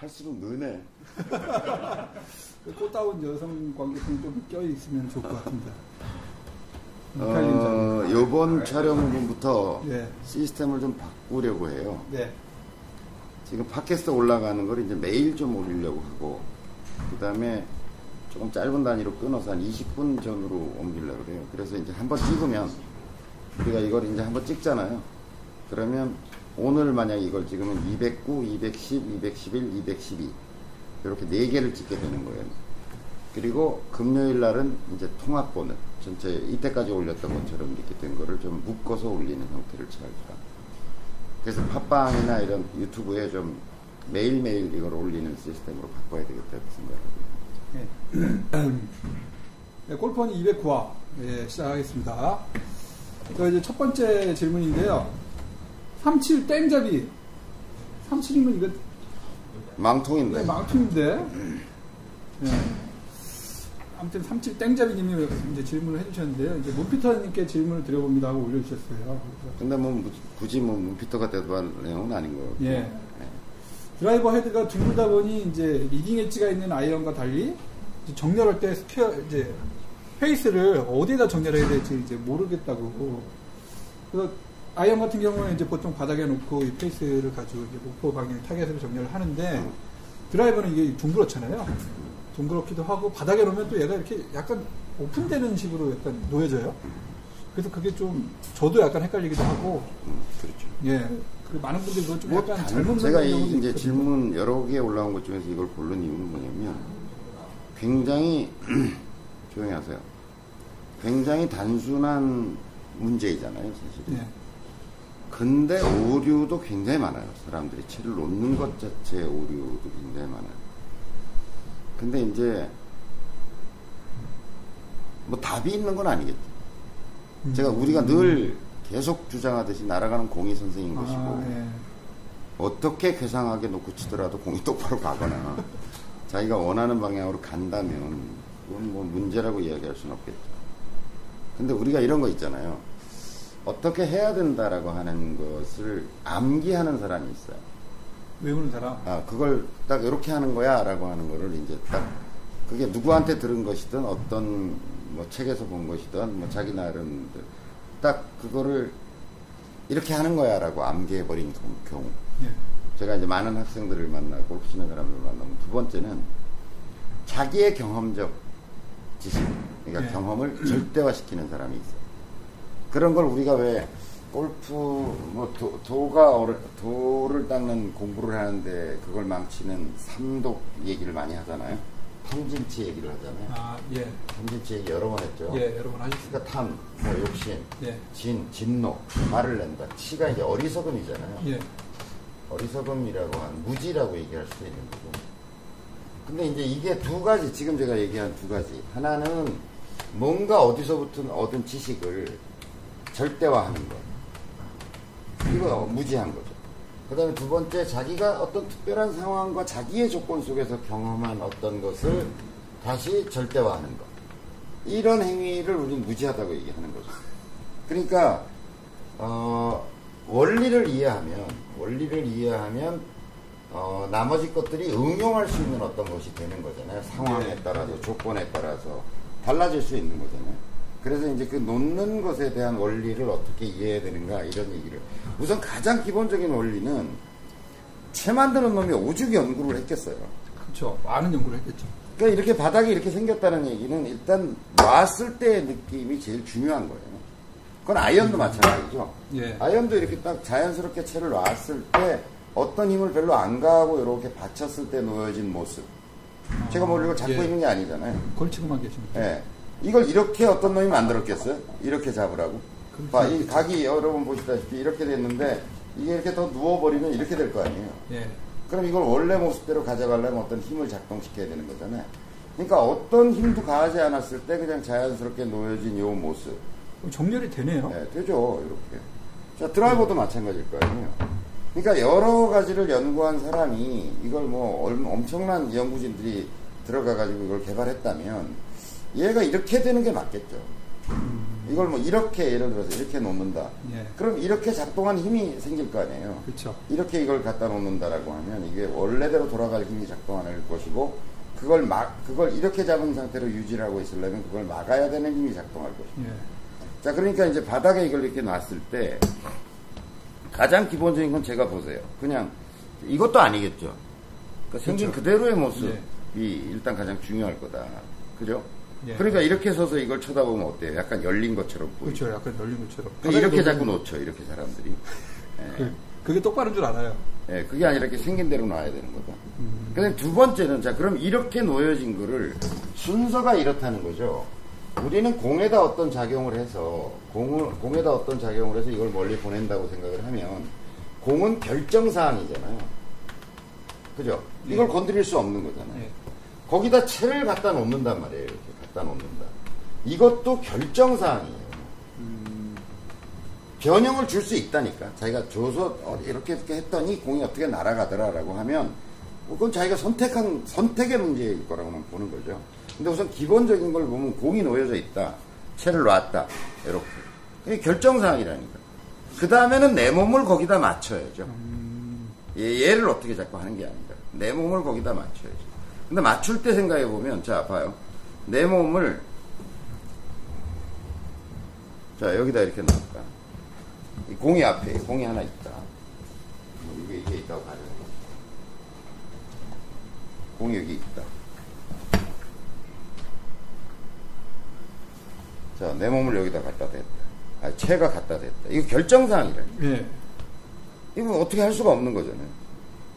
할수록 느네. 꽃다운 여성 관객분이 좀 껴있으면 좋을 것 같습니다. 어, 요번 촬영분부터 네. 시스템을 좀 바꾸려고 해요. 네. 지금 팟캐스트 올라가는 걸 이제 매일 좀 올리려고 하고, 그 다음에 조금 짧은 단위로 끊어서 한 20분 전으로 옮기려고 그래요. 그래서 이제 한번 찍으면, 우리가 이걸 이제 한번 찍잖아요. 그러면 오늘 만약 이걸 찍으면 209, 210, 211, 212. 이렇게 4개를 찍게 되는 거예요. 그리고 금요일 날은 이제 통합본을 전체 이때까지 올렸던 것처럼 이렇게 된 거를 좀 묶어서 올리는 형태를 취할까. 그래서 팟빵이나 이런 유튜브에 좀 매일매일 이걸 올리는 시스템으로 바꿔야 되겠다 생각하고 네. 네, 골프원 209화 네, 시작하겠습니다. 자, 이제 첫 번째 질문인데요. 37 땡잡이. 37이면 이거 망통인데. 네, 망통인데. 네. 아무튼 37 땡잡이님이 이제 질문을 해주셨는데요. 이제 문피터님께 질문을 드려봅니다 하고 올려주셨어요. 근데 뭐 무- 굳이 뭐 문피터가 돼도 할 내용은 아닌 거예요. 예. 드라이버 헤드가 둥글다 보니 이제 leading edge가 있는 아이언과 달리 정렬할 때 스퀘어 이제 페이스를 어디에다 정렬해야 될지 이제 모르겠다고. 그래서 아이언 같은 경우는 이제 보통 바닥에 놓고 이 페이스를 가지고 이제 목표 방향 타겟으로 정렬을 하는데 드라이버는 이게 둥그렇잖아요. 둥그렇기도 하고 바닥에 놓으면 또 얘가 이렇게 약간 오픈되는 식으로 약간 놓여져요. 그래서 그게 좀 저도 약간 헷갈리기도 하고 음, 그렇죠. 예. 그 많은 분들이 그걸 좀 뭐 약간 단- 잘못 제가 이 이제 있거든요. 질문 여러 개 올라온 것 중에서 이걸 고른 이유는 뭐냐면 굉장히 조용히 하세요. 굉장히 단순한 문제이잖아요, 사실. 예. 근데 오류도 굉장히 많아요. 사람들이 채를 놓는 것 자체 오류도 굉장히 많아요. 근데 이제 뭐 답이 있는 건 아니겠죠. 음. 제가 우리가 늘 계속 주장하듯이 날아가는 공이 선생인 것이고 아, 예. 어떻게 괴상하게 놓고 치더라도 공이 똑바로 가거나 자기가 원하는 방향으로 간다면 그건 뭐 문제라고 이야기할 수는 없겠죠. 근데 우리가 이런 거 있잖아요. 어떻게 해야 된다라고 하는 것을 암기하는 사람이 있어요. 외우는 사람. 아, 그걸 딱 이렇게 하는 거야 라고 하는 거를 이제 딱 그게 누구한테 들은 것이든 어떤 뭐 책에서 본 것이든 뭐 자기 나름 딱 그거를 이렇게 하는 거야 라고 암기해버린 경우. 예. 제가 이제 많은 학생들을 만나고 치는 사람들을 만나면 두 번째는 자기의 경험적 지식, 그러니까 네. 경험을 절대화시키는 사람이 있어요. 그런 걸 우리가 왜 골프 뭐 도, 도가 어려- 도를 닦는 공부를 하는데 그걸 망치는 삼독 얘기를 많이 하잖아요. 탐진치 얘기를 하잖아요. 아, 예. 탐진치 얘기 여러 번 했죠. 예, 여러 번 하셨습니다. 그러니까 탐, 뭐 욕심, 예. 진, 진노, 말을 낸다. 치가 이제 어리석음이잖아요. 예. 어리석음이라고 한 무지라고 얘기할 수도 있는 거고. 근데 이제 이게 두 가지, 지금 제가 얘기한 두 가지. 하나는 뭔가 어디서부터 얻은 지식을 절대화하는 것. 이거 무지한 거죠. 그 다음에 두 번째, 자기가 어떤 특별한 상황과 자기의 조건 속에서 경험한 어떤 것을 다시 절대화하는 것. 이런 행위를 우리는 무지하다고 얘기하는 거죠. 그러니까, 어, 원리를 이해하면, 원리를 이해하면, 어, 나머지 것들이 응용할 수 있는 어떤 것이 되는 거잖아요. 상황에 네. 따라서, 조건에 따라서 달라질 수 있는 거잖아요. 그래서 이제 그 놓는 것에 대한 원리를 어떻게 이해해야 되는가, 이런 얘기를. 우선 가장 기본적인 원리는 채 만드는 놈이 오죽 연구를 했겠어요. 그렇죠. 많은 연구를 했겠죠. 그러니까 이렇게 바닥이 이렇게 생겼다는 얘기는 일단 놨을 때의 느낌이 제일 중요한 거예요. 그건 아이언도 마찬가지죠. 예. 아이언도 이렇게 딱 자연스럽게 채를 놨을 때 어떤 힘을 별로 안 가하고 이렇게 받쳤을 때 놓여진 모습. 제가 뭐 이걸 잡고 예. 있는 게 아니잖아요. 걸치고만 계십니다. 예. 이걸 이렇게 어떤 놈이 만들었겠어요? 이렇게 잡으라고? 그렇죠. 봐, 이 각이 여러분 보시다시피 이렇게 됐는데 이게 이렇게 더 누워버리면 이렇게 될 거 아니에요. 예. 그럼 이걸 원래 모습대로 가져가려면 어떤 힘을 작동시켜야 되는 거잖아요. 그러니까 어떤 힘도 가하지 않았을 때 그냥 자연스럽게 놓여진 요 모습. 그럼 정렬이 되네요. 네, 되죠. 이렇게. 자, 드라이버도 마찬가지일 거 아니에요. 그러니까 여러 가지를 연구한 사람이 이걸 뭐 얼- 엄청난 연구진들이 들어가가지고 이걸 개발했다면 얘가 이렇게 되는 게 맞겠죠. 이걸 뭐 이렇게 예를 들어서 이렇게 놓는다. 예. 그럼 이렇게 작동한 힘이 생길 거 아니에요. 그렇죠. 이렇게 이걸 갖다 놓는다라고 하면 이게 원래대로 돌아갈 힘이 작동하는 것이고 그걸 막 그걸 이렇게 잡은 상태로 유지를 하고 있으려면 그걸 막아야 되는 힘이 작동할 것이고. 예. 자, 그러니까 이제 바닥에 이걸 이렇게 놨을 때 가장 기본적인 건 제가 보세요. 그냥 이것도 아니겠죠. 그러니까 생긴 그렇죠. 그대로의 모습이 예. 일단 가장 중요할 거다. 그죠? 예. 그러니까 이렇게 서서 이걸 쳐다보면 어때요? 약간 열린 것처럼 보이죠. 그렇죠. 약간 열린 것처럼. 이렇게 자꾸 놓죠. 이렇게 사람들이. 예. 그, 그게 똑바른 줄 알아요. 예, 그게 아니라 이렇게 생긴 대로 놔야 되는 거다. 음. 근데 두 번째는, 자, 그럼 이렇게 놓여진 거를 순서가 이렇다는 거죠. 우리는 공에다 어떤 작용을 해서, 공을, 공에다 어떤 작용을 해서 이걸 멀리 보낸다고 생각을 하면, 공은 결정 사항이잖아요. 그죠? 이걸 예. 건드릴 수 없는 거잖아요. 예. 거기다 채를 갖다 놓는단 말이에요. 이렇게 갖다 놓는다. 이것도 결정사항이에요. 변형을 줄 수 있다니까. 자기가 줘서 어, 이렇게 이렇게 했더니 공이 어떻게 날아가더라라고 하면 뭐 그건 자기가 선택한 선택의 문제일 거라고만 보는 거죠. 근데 우선 기본적인 걸 보면 공이 놓여져 있다. 채를 놨다. 이렇게. 그게 결정사항이라니까. 그 다음에는 내 몸을 거기다 맞춰야죠. 얘, 얘를 어떻게 자꾸 하는 게 아니라 내 몸을 거기다 맞춰야죠. 근데 맞출 때 생각해 보면 자 봐요. 내 몸을 자 여기다 이렇게 놨다. 이 공이 앞에 공이 하나 있다. 뭐 이게 이게 있다고 가정해. 공이 여기 있다. 자, 내 몸을 여기다 갖다 댔다. 아, 채가 갖다 댔다. 이거 결정사항이래. 예. 이거 어떻게 할 수가 없는 거잖아요.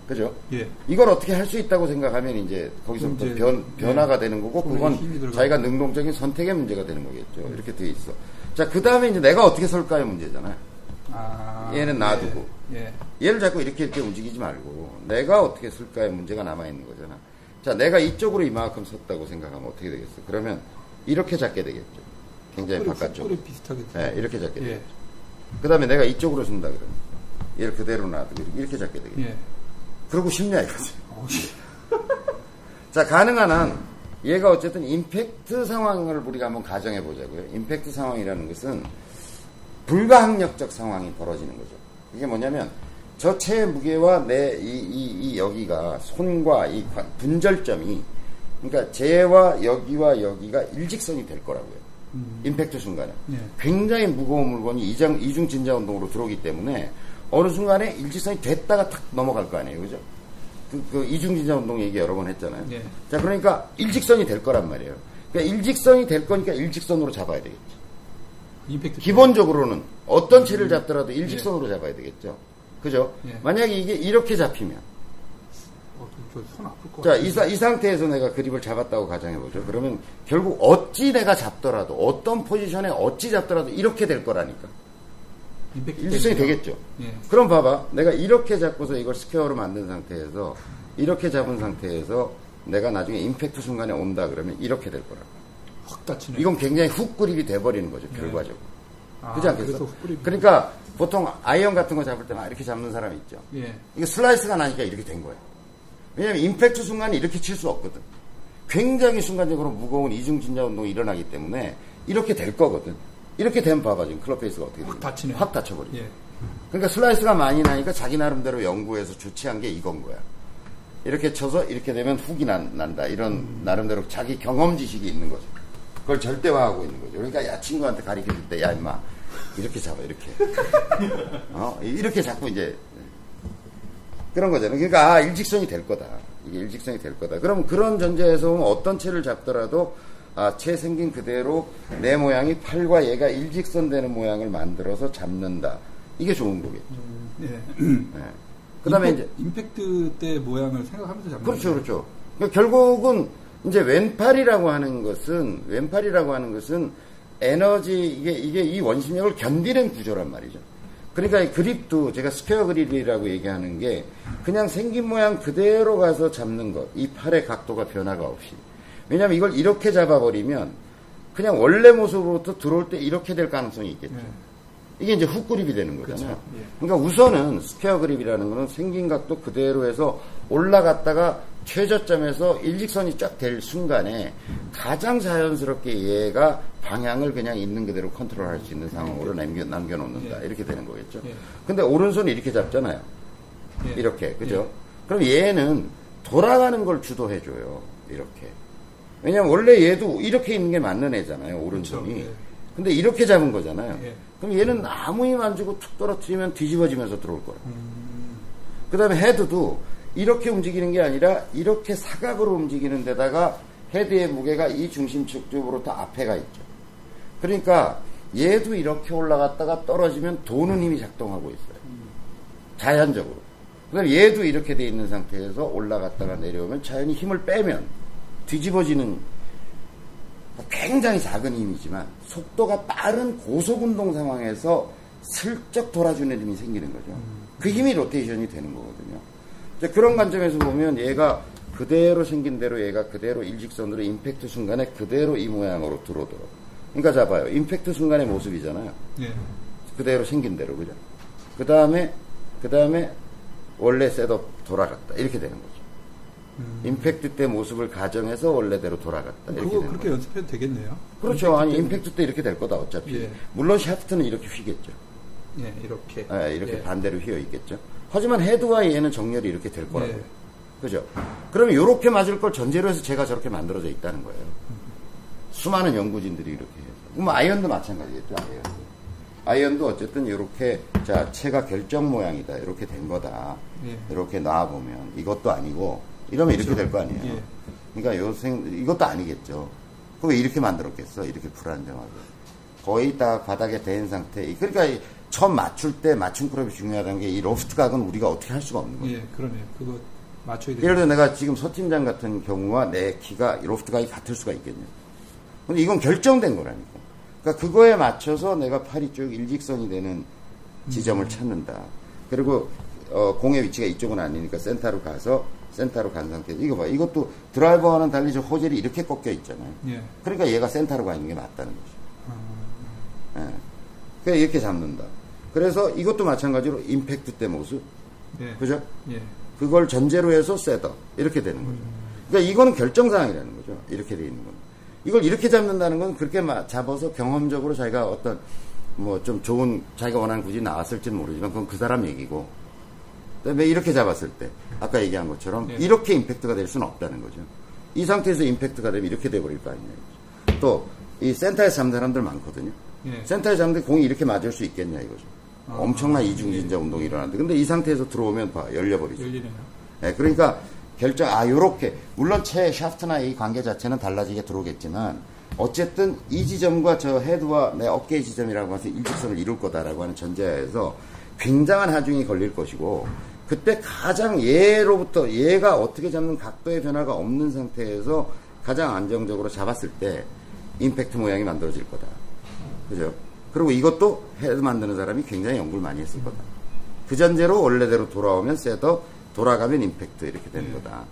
그죠? 예. 이걸 어떻게 할 수 있다고 생각하면 이제 거기서부터 이제, 변, 네. 변화가 되는 거고 그건. 자기가 능동적인 선택의 문제가 되는 거겠죠. 이렇게 돼 있어. 자, 그 다음에 이제 내가 어떻게 설까의 문제잖아요. 아. 얘는 놔두고. 예. 얘를 자꾸 이렇게 이렇게 움직이지 말고 내가 어떻게 쓸까의 문제가 남아있는 거잖아. 자, 내가 이쪽으로 이만큼 섰다고 생각하면 어떻게 되겠어? 그러면 이렇게 잡게 되겠죠. 굉장히 바깥쪽으로. 네, 이렇게 잡게 예. 되겠죠. 그 다음에 내가 이쪽으로 쓴다 그러면 얘를 그대로 놔두고 이렇게- 이렇게 잡게 되겠죠. 예. 그러고 싶냐 이거지. 자, 가능한 한 얘가 어쨌든 임팩트 상황을 우리가 한번 가정해 보자고요. 임팩트 상황이라는 것은 불가항력적 상황이 벌어지는 거죠. 이게 뭐냐면 저 체의 무게와 내 이 이, 이 여기가 손과 이 관- 분절점이 그러니까 쟤와 여기와 여기가 일직선이 될 거라고요. 음. 임팩트 순간에 예. 굉장히 무거운 물건이 이중, 이중 진자 운동으로 들어오기 때문에 어느 순간에 일직선이 됐다가 탁 넘어갈 거 아니에요, 그죠? 그, 그 이중 진자 운동 얘기 여러 번 했잖아요. 예. 자, 그러니까 일직선이 될 거란 말이에요. 그러니까 일직선이 될 거니까 일직선으로 잡아야 되겠죠. 임팩트. 기본적으로는 어떤 채를 잡더라도 일직선으로 잡아야 되겠죠. 그죠? 예. 만약에 이게 이렇게 잡히면 어, 저손 아플 것 자. 이, 사- 이 상태에서 내가 그립을 잡았다고 가정해보죠. 그러면 결국 어찌 내가 잡더라도, 어떤 포지션에 어찌 잡더라도 이렇게 될 거라니까. 임팩트. 일직선이. 되겠죠. 예. 그럼 봐봐. 내가 이렇게 잡고서 이걸 스퀘어로 만든 상태에서, 이렇게 잡은 상태에서 내가 나중에 임팩트 순간에 온다 그러면 이렇게 될 거라. 확 닫히네. 이건 굉장히 훅 그립이 돼버리는 거죠, 결과적으로. 아, 그렇지 않겠어? 그러니까 보통 아이언 같은 거 잡을 때 막 이렇게 잡는 사람 있죠. 예. 이게 슬라이스가 나니까 이렇게 된 거예요. 왜냐하면 임팩트 순간에 이렇게 칠 수 없거든. 굉장히 순간적으로 무거운 이중 진자 운동이 일어나기 때문에 이렇게 될 거거든. 이렇게 되면 봐봐 지금 클럽 페이스가 어떻게 확. 닫히네. 확 닫혀버려. 예. 그러니까 슬라이스가 많이 나니까 자기 나름대로 연구해서 조치한 게 이건 거야. 이렇게 쳐서 이렇게 되면 훅이 난, 난다. 이런 음. 나름대로 자기 경험 지식이 있는 거죠. 그걸 절대화하고 있는 거죠. 그러니까 야 친구한테 가르쳐 줄때 야 임마 이렇게 잡아 이렇게. 어 이렇게 자꾸 이제 그런 거잖아요. 그러니까 아, 일직선이 될 거다. 이게 일직선이 될 거다. 그럼 그런 전제에서 어떤 채를 잡더라도 아, 채 생긴 그대로 내 모양이 팔과 얘가 일직선 되는 모양을 만들어서 잡는다. 이게 좋은 거겠죠. 예. 네. 그 다음에 이제, 임팩, 임팩트 때 모양을 생각하면서 잡는 그렇죠. 그렇죠. 그러니까 결국은 이제 왼팔이라고 하는 것은, 왼팔이라고 하는 것은 에너지, 이게, 이게 이 원심력을 견디는 구조란 말이죠. 그러니까 이 그립도 제가 스퀘어 그립이라고 얘기하는 게 그냥 생긴 모양 그대로 가서 잡는 것. 이 팔의 각도가 변화가 없이. 왜냐면 이걸 이렇게 잡아버리면 그냥 원래 모습으로부터 들어올 때 이렇게 될 가능성이 있겠죠. 예. 이게 이제 훅 그립이 되는 거잖아요. 그렇죠. 예. 그러니까 우선은 스퀘어 그립이라는 거는 생긴 각도 그대로 해서 올라갔다가 최저점에서 일직선이 쫙 될 순간에 가장 자연스럽게 얘가 방향을 그냥 있는 그대로 컨트롤할 수 있는 상황으로 남겨, 남겨놓는다. 예. 이렇게 되는 거겠죠. 예. 근데 오른손이 이렇게 잡잖아요. 예. 이렇게. 그죠? 그럼 얘는 돌아가는 걸 주도해줘요. 이렇게. 왜냐면 원래 얘도 이렇게 있는 게 맞는 애잖아요. 오른손이. 그렇죠. 예. 근데 이렇게 잡은 거잖아요. 예. 그럼 얘는 아무 힘 안 주고 툭 떨어뜨리면 뒤집어지면서 들어올 거라. 음, 그 다음에 헤드도 이렇게 움직이는 게 아니라 이렇게 사각으로 움직이는 데다가 헤드의 무게가 이 중심축 쪽으로 더 앞에 가 있죠. 그러니까 얘도 이렇게 올라갔다가 떨어지면 도는 힘이 작동하고 있어요. 자연적으로. 그 다음에 얘도 이렇게 돼 있는 상태에서 올라갔다가 내려오면 자연히 힘을 빼면 뒤집어지는 굉장히 작은 힘이지만 속도가 빠른 고속 운동 상황에서 슬쩍 돌아주는 힘이 생기는 거죠. 그 힘이 로테이션이 되는 거거든요. 이제 그런 관점에서 보면 얘가 그대로 생긴 대로 얘가 그대로 일직선으로 임팩트 순간에 그대로 이 모양으로 들어오도록. 그러니까 잡아요. 임팩트 순간의 모습이잖아요. 예. 그대로 생긴 대로 그죠. 그 다음에 그 다음에 원래 setup 돌아갔다 이렇게 되는 거죠. 음. 임팩트 때 모습을 가정해서 원래대로 돌아갔다 이렇게 그거 그렇게 거죠. 연습해도 되겠네요. 그렇죠. 아니 때는. 임팩트 때 이렇게 될 거다 어차피. 예. 물론 샤프트는 이렇게 휘겠죠. 예, 이렇게. 예, 이렇게 예. 반대로 휘어 있겠죠. 하지만 헤드와 얘는 정렬이 이렇게 될 거라고. 예. 요 그죠? 그러면 이렇게 맞을 걸 전제로 해서 제가 저렇게 만들어져 있다는 거예요. 수많은 연구진들이 이렇게 해서. 그럼 아이언도 마찬가지겠죠, 아이언도. 아이언도 어쨌든 이렇게, 자, 채가 결정 모양이다. 이렇게 된 거다. 예. 이렇게 놔보면 이것도 아니고, 이러면 이렇게 될 거 아니에요. 예. 그러니까 요생, 이것도 아니겠죠. 그럼 왜 이렇게 만들었겠어? 이렇게 불안정하게. 거의 다 바닥에 대인 상태. 그러니까 이 처음 맞출 때 맞춤 클럽이 중요하다는 게 이 로프트 각은 우리가 어떻게 할 수가 없는 거예요. 예, 그러네요. 그거 맞춰야 예를 돼요. 들어 내가 지금 서 팀장 같은 경우와 내 키가 로프트 각이 같을 수가 있겠냐. 근데 이건 결정된 거라니까. 그러니까 그거에 맞춰서 내가 팔이 쭉 일직선이 되는 지점을 찾는다. 그리고 어, 공의 위치가 이쪽은 아니니까 센터로 가서 센터로 간 상태에서 이거 봐. 이것도 드라이버와는 달리 저 호젤이 이렇게 꺾여 있잖아요. 예. 그러니까 얘가 센터로 가 있는 게 맞다는 거죠. 아, 예. 그러니까 이렇게 잡는다. 그래서 이것도 마찬가지로 임팩트 때 모습. 예. 그죠? 예. 그걸 전제로 해서 셋업. 이렇게 되는 거죠. 그러니까 이거는 결정사항이라는 거죠. 이렇게 돼 있는 건. 이걸 이렇게 잡는다는 건 그렇게 마- 잡아서 경험적으로 자기가 어떤 뭐 좀 좋은 자기가 원하는 굳이 나왔을지는 모르지만 그건 그 사람 얘기고 그다음에 이렇게 잡았을 때 아까 얘기한 것처럼 네. 이렇게 임팩트가 될 수는 없다는 거죠. 이 상태에서 임팩트가 되면 이렇게 돼버릴 거 아니냐. 또 이 센터에 잡는 사람들 많거든요. 예. 센터에 잡는데 공이 이렇게 맞을 수 있겠냐 이거죠. 아, 엄청난 아, 이중진자 운동이 일어나는데 근데 이 상태에서 들어오면 봐 열려버리죠. 열리네요. 예, 그러니까 결정 아 요렇게 물론 채 샤프트나 이 관계 자체는 달라지게 들어오겠지만 어쨌든 이 지점과 저 헤드와 내 어깨의 지점이라고 해서 일직선을 이룰 거다라고 하는 전제하에서 굉장한 하중이 걸릴 것이고 그때 가장 얘로부터 얘가 어떻게 잡는 각도의 변화가 없는 상태에서 가장 안정적으로 잡았을 때 임팩트 모양이 만들어질 거다. 그죠? 그리고 이것도 헤드 만드는 사람이 굉장히 연구를 많이 했을 거다. 그 전제로 원래대로 돌아오면 setup, 돌아가면 임팩트 이렇게 되는 거다.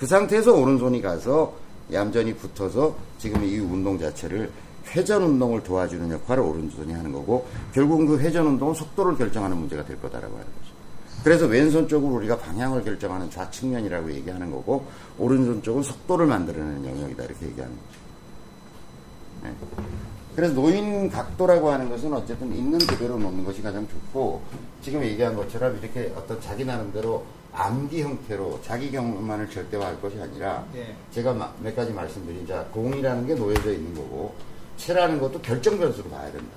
그 상태에서 오른손이 가서 얌전히 붙어서 지금 이 운동 자체를 회전 운동을 도와주는 역할을 오른손이 하는 거고 결국은 그 회전 운동은 속도를 결정하는 문제가 될 거다라고 하는 거죠. 그래서 왼손 쪽으로 우리가 방향을 결정하는 좌측면이라고 얘기하는 거고 오른손 쪽은 속도를 만들어내는 영역이다 이렇게 얘기하는 거죠. 네. 그래서 노인 각도라고 하는 것은 어쨌든 있는 그대로 놓는 것이 가장 좋고 지금 얘기한 것처럼 이렇게 어떤 자기 나름대로 암기 형태로 자기 경험만을 절대화할 것이 아니라 예. 제가 마- 몇 가지 말씀드린 자 공이라는 게 놓여져 있는 거고 체라는 것도 결정 변수로 봐야 된다.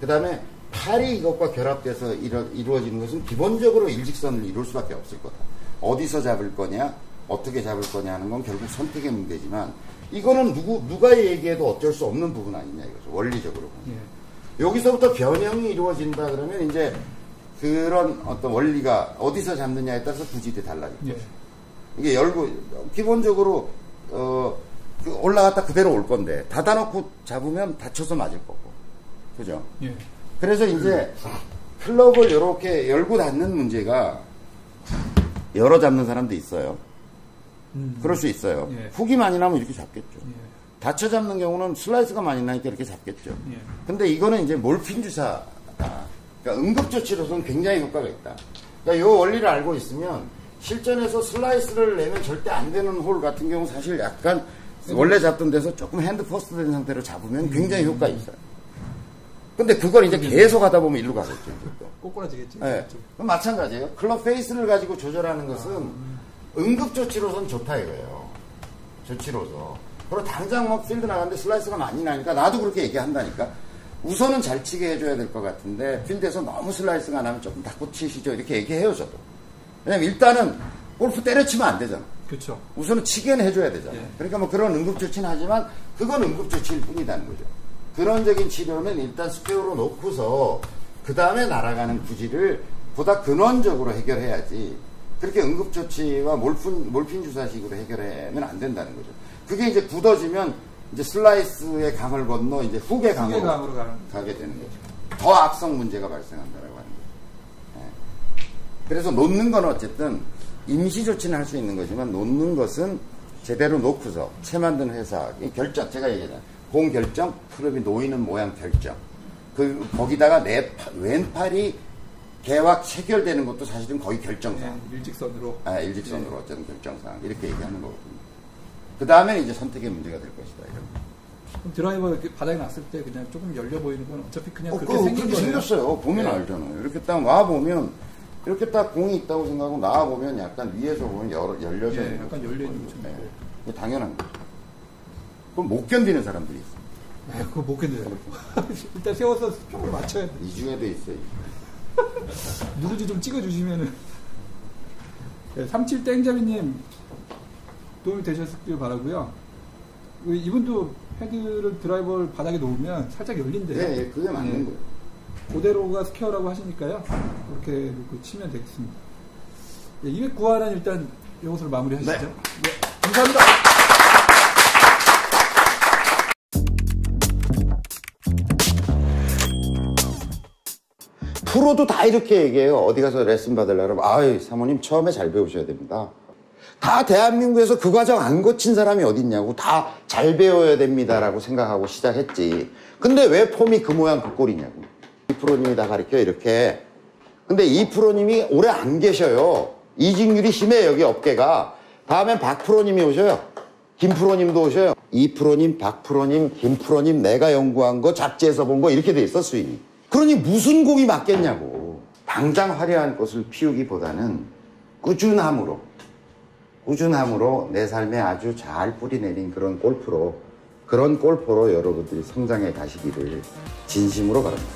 그 다음에 팔이 이것과 결합돼서 이루, 이루어지는 것은 기본적으로 일직선을 이룰 수밖에 없을 거다. 어디서 잡을 거냐, 어떻게 잡을 거냐 하는 건 결국 선택의 문제지만 이거는 누구 누가 얘기해도 어쩔 수 없는 부분 아니냐 이거죠. 원리적으로. 예. 여기서부터 변형이 이루어진다 그러면 이제 그런 어떤 원리가 어디서 잡느냐에 따라서 구질이 달라지죠. 예. 이게 열고 기본적으로 어, 그 올라갔다 그대로 올 건데 닫아놓고 잡으면 다쳐서 맞을 거고 그죠? 예. 그래서 이제 클럽을 이렇게 열고 닫는 문제가 열어 잡는 사람도 있어요. 음. 그럴 수 있어요. 예. 훅이 많이 나면 이렇게 잡겠죠. 예. 닫혀 잡는 경우는 슬라이스가 많이 나니까 이렇게 잡겠죠. 예. 근데 이거는 이제 몰핀 주사다. 그러니까 응급조치로서는 굉장히 효과가 있다. 그러니까 이 원리를 알고 있으면 실전에서 슬라이스를 내면 절대 안 되는 홀 같은 경우 사실 약간 원래 잡던 데서 조금 hand first 된 상태로 잡으면 굉장히 효과 있어요. 근데 그걸 이제 계속 하다 보면 일로 가겠죠. 꼬꾸라지겠지. 네. 그럼 마찬가지예요. 클럽 페이스를 가지고 조절하는 것은 응급조치로선 좋다 이거예요. 조치로서. 그리고 당장 막 필드 나가는데 슬라이스가 많이 나니까 나도 그렇게 얘기한다니까. 우선은 잘 치게 해줘야 될 것 같은데 필드에서 너무 슬라이스가 나면 조금 닫고 치시죠. 이렇게 얘기해요, 저도. 왜냐면 일단은 골프 때려치면 안 되잖아. 그렇죠. 우선은 치게는 해줘야 되잖아. 예. 그러니까 뭐 그런 응급조치는 하지만 그건 응급조치일 뿐이다는 거죠. 근원적인 치료는 일단 스페어로 놓고서 그 다음에 날아가는 구질을 보다 근원적으로 해결해야지 그렇게 응급조치와 몰핀, 몰핀 주사식으로 해결하면 안 된다는 거죠. 그게 이제 굳어지면 이제 슬라이스의 강을 건너 이제 후계 강으로, 후계 강으로 가는 가게 되는 거죠. 더 악성 문제가 발생한다라고 하는 거죠. 예. 그래서 놓는 건 어쨌든 임시 조치는 할 수 있는 거지만 놓는 것은 제대로 놓고서 채 만든 회사 이 결정 제가 얘기했잖아요. 공 결정, 프로비 놓이는 모양 결정. 그 거기다가 내 파- 왼팔이 개와 체결되는 것도 사실은 거의 결정사항. 네, 일직선으로. 아, 일직선으로 어쨌든 결정사항 이렇게 얘기하는 거거든요. 그 다음에 이제 선택의 문제가 될 것이다. 이런. 드라이버 이렇게 바닥에 놨을 때 그냥 조금 열려 보이는 건 어차피 그냥 어, 그렇게 그, 생긴. 생겼어요. 보면 네. 알잖아요. 이렇게 딱 와 보면 이렇게 딱 공이 있다고 생각하고 나와 보면 약간 위에서 보면 열, 열려져 예, 있는 약간. 열려 있는 거죠. 네. 그게 당연한 거죠. 그럼 못 견디는 사람들이 있어요. 네, 그거 못 견뎌요. 일단 세워서 스평을 맞춰야 돼. 이 중에도 있어요. 누르지 좀 찍어주시면은. 네, 37 땡자비님 도움이 되셨길 바라고요 그 이분도 헤드를 드라이버를 바닥에 놓으면 살짝 열린대요. 네, 예, 그게 맞는 네. 거예요. 그대로가 스퀘어라고 하시니까요. 그렇게 놓고 치면 되겠습니다. 네, 209화는 일단 이것으로 마무리 하시죠. 네. 네, 감사합니다. 프로도 다 이렇게 얘기해요. 어디 가서 레슨 받으려면 아이 사모님 처음에 잘 배우셔야 됩니다. 다 대한민국에서 그 과정 안 거친 사람이 어딨냐고 다 잘 배워야 됩니다라고 생각하고 시작했지. 근데 왜 폼이 그 모양 그 꼴이냐고. 이 프로님이 다 가르쳐 이렇게. 근데 이 프로님이 오래 안 계셔요. 이직률이 심해 여기 업계가. 다음엔 박 프로님이 오셔요. 김 프로님도 오셔요. 이 프로님, 박 프로님, 김 프로님 내가 연구한 거 잡지에서 본 거 이렇게 돼 있어 수익이. 그러니 무슨 공이 맞겠냐고. 당장 화려한 꽃을 피우기보다는 꾸준함으로 꾸준함으로 내 삶에 아주 잘 뿌리내린 그런 골프로 그런 골퍼로 여러분들이 성장해 가시기를 진심으로 바랍니다.